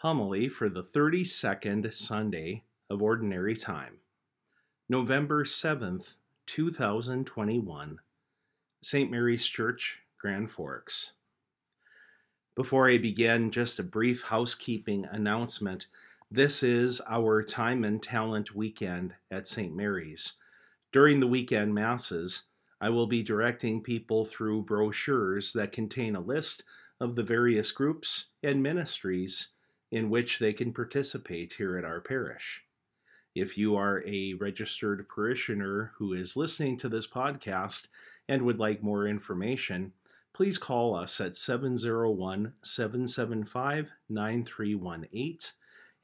Homily for the 32nd Sunday of Ordinary Time, November 7th, 2021, St. Mary's Church, Grand Forks. Before I begin, just a brief housekeeping announcement. This is our Time and Talent weekend at St. Mary's. During the weekend masses, I will be directing people through brochures that contain a list of the various groups and ministries in which they can participate here at our parish. If you are a registered parishioner who is listening to this podcast and would like more information, please call us at 701 775 9318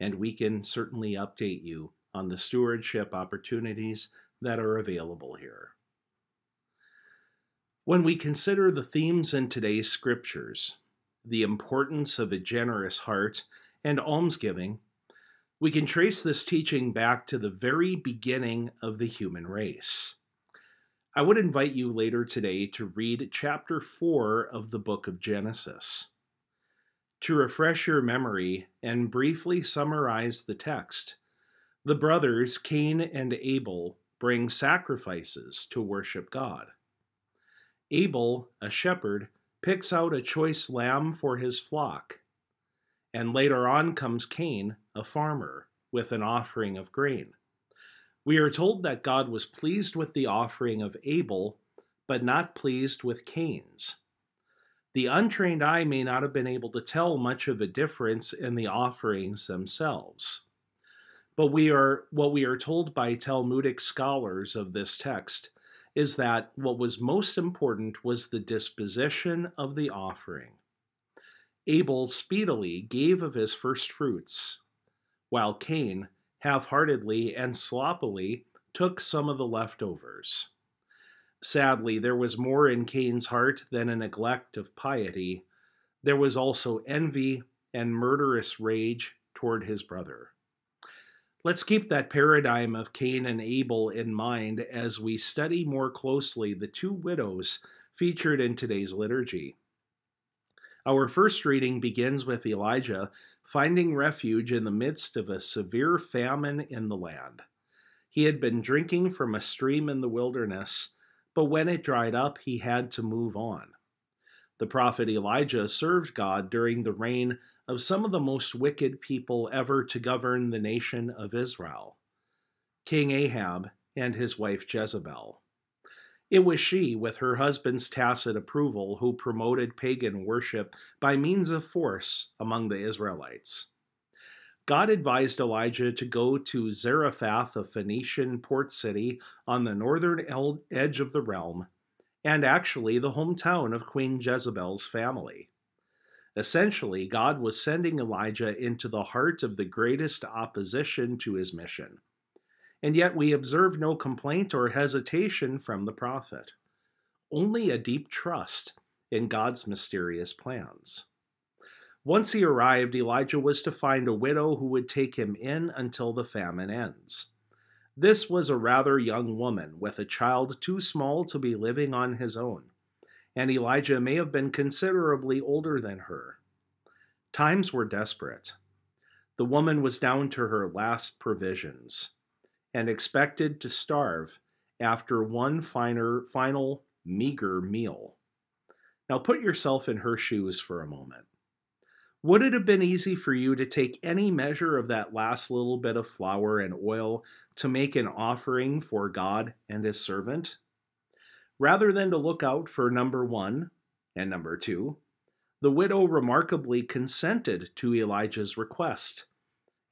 and we can certainly update you on the stewardship opportunities that are available here. When we consider the themes in today's scriptures, the importance of a generous heart and almsgiving, we can trace this teaching back to the very beginning of the human race. I would invite you later today to read chapter 4 of the book of Genesis. To refresh your memory and briefly summarize the text, the brothers Cain and Abel bring sacrifices to worship God. Abel, a shepherd, picks out a choice lamb for his flock and later on comes Cain, a farmer, with an offering of grain. We are told that God was pleased with the offering of Abel, but not pleased with Cain's. The untrained eye may not have been able to tell much of a difference in the offerings themselves. But we are what we are told by Talmudic scholars of this text is that what was most important was the disposition of the offering. Abel speedily gave of his first fruits, while Cain half heartedly and sloppily took some of the leftovers. Sadly, there was more in Cain's heart than a neglect of piety. There was also envy and murderous rage toward his brother. Let's keep that paradigm of Cain and Abel in mind as we study more closely the two widows featured in today's liturgy. Our first reading begins with Elijah finding refuge in the midst of a severe famine in the land. He had been drinking from a stream in the wilderness, but when it dried up, he had to move on. The prophet Elijah served God during the reign of some of the most wicked people ever to govern the nation of Israel King Ahab and his wife Jezebel. It was she, with her husband's tacit approval, who promoted pagan worship by means of force among the Israelites. God advised Elijah to go to Zarephath, a Phoenician port city on the northern edge of the realm, and actually the hometown of Queen Jezebel's family. Essentially, God was sending Elijah into the heart of the greatest opposition to his mission and yet we observe no complaint or hesitation from the prophet, only a deep trust in God's mysterious plans. Once he arrived, Elijah was to find a widow who would take him in until the famine ends. This was a rather young woman with a child too small to be living on his own, and Elijah may have been considerably older than her. Times were desperate. The woman was down to her last provisions and expected to starve after one finer, final meager meal. Now put yourself in her shoes for a moment. Would it have been easy for you to take any measure of that last little bit of flour and oil to make an offering for God and His servant? Rather than to look out for number one and number two, the widow remarkably consented to Elijah's request,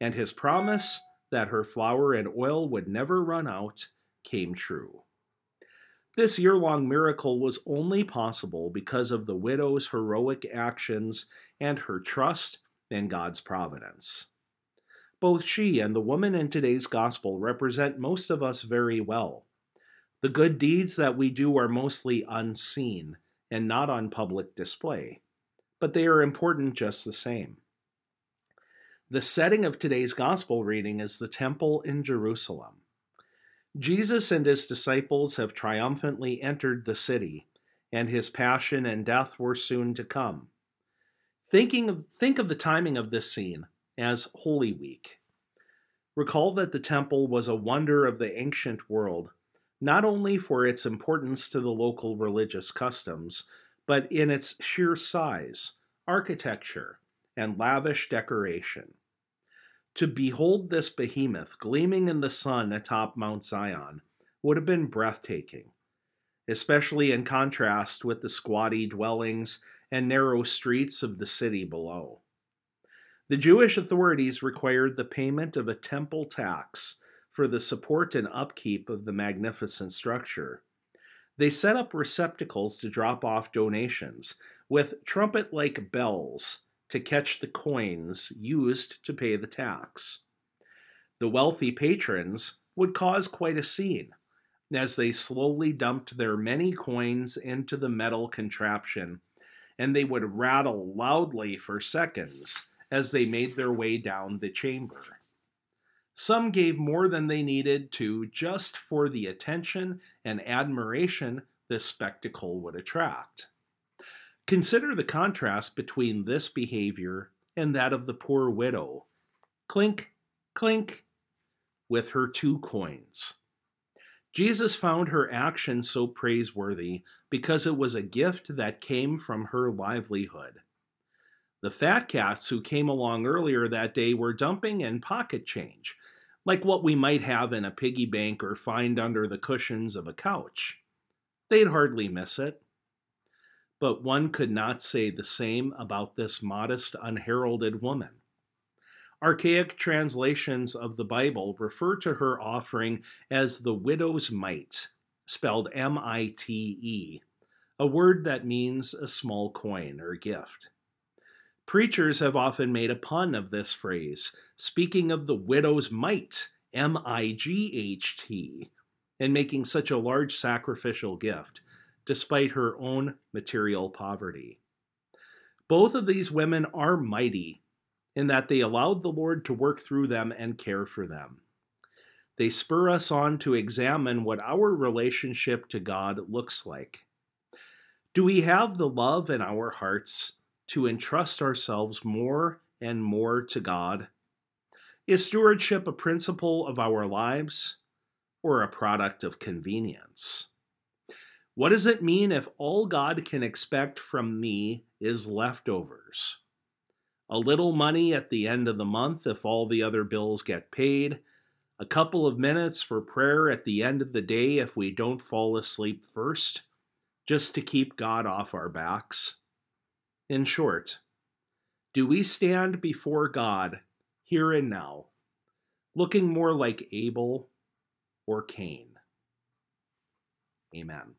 and his promise that her flour and oil would never run out came true. This year long miracle was only possible because of the widow's heroic actions and her trust in God's providence. Both she and the woman in today's gospel represent most of us very well. The good deeds that we do are mostly unseen and not on public display, but they are important just the same. The setting of today's gospel reading is the temple in Jerusalem. Jesus and his disciples have triumphantly entered the city, and his passion and death were soon to come. Thinking of, think of the timing of this scene. as Holy Week. Recall that the temple was a wonder of the ancient world, not only for its importance to the local religious customs, but in its sheer size, architecture, and lavish decoration. To behold this behemoth gleaming in the sun atop Mount Zion would have been breathtaking, especially in contrast with the squatty dwellings and narrow streets of the city below. The Jewish authorities required the payment of a temple tax for the support and upkeep of the magnificent structure. They set up receptacles to drop off donations with trumpet like bells to catch the coins used to pay the tax. The wealthy patrons would cause quite a scene as they slowly dumped their many coins into the metal contraption, and they would rattle loudly for seconds as they made their way down the chamber. Some gave more than they needed to just for the attention and admiration this spectacle would attract. Consider the contrast between this behavior and that of the poor widow. Clink, clink, with her two coins. Jesus found her action so praiseworthy because it was a gift that came from her livelihood. The fat cats who came along earlier that day were dumping in pocket change, like what we might have in a piggy bank or find under the cushions of a couch. They'd hardly miss it but one could not say the same about this modest, unheralded woman. Archaic translations of the Bible refer to her offering as the widow's mite, spelled M I T E, a word that means a small coin or gift. Preachers have often made a pun of this phrase, speaking of the widow's mite, M I G H T, and making such a large sacrificial gift despite her own material poverty. Both of these women are mighty in that they allowed the Lord to work through them and care for them. They spur us on to examine what our relationship to God looks like. Do we have the love in our hearts to entrust ourselves more and more to God? Is stewardship a principle of our lives or a product of convenience? What does it mean if all God can expect from me is leftovers? A little money at the end of the month if all the other bills get paid, a couple of minutes for prayer at the end of the day if we don't fall asleep first, just to keep God off our backs. In short, do we stand before God here and now, looking more like Abel or Cain? Amen.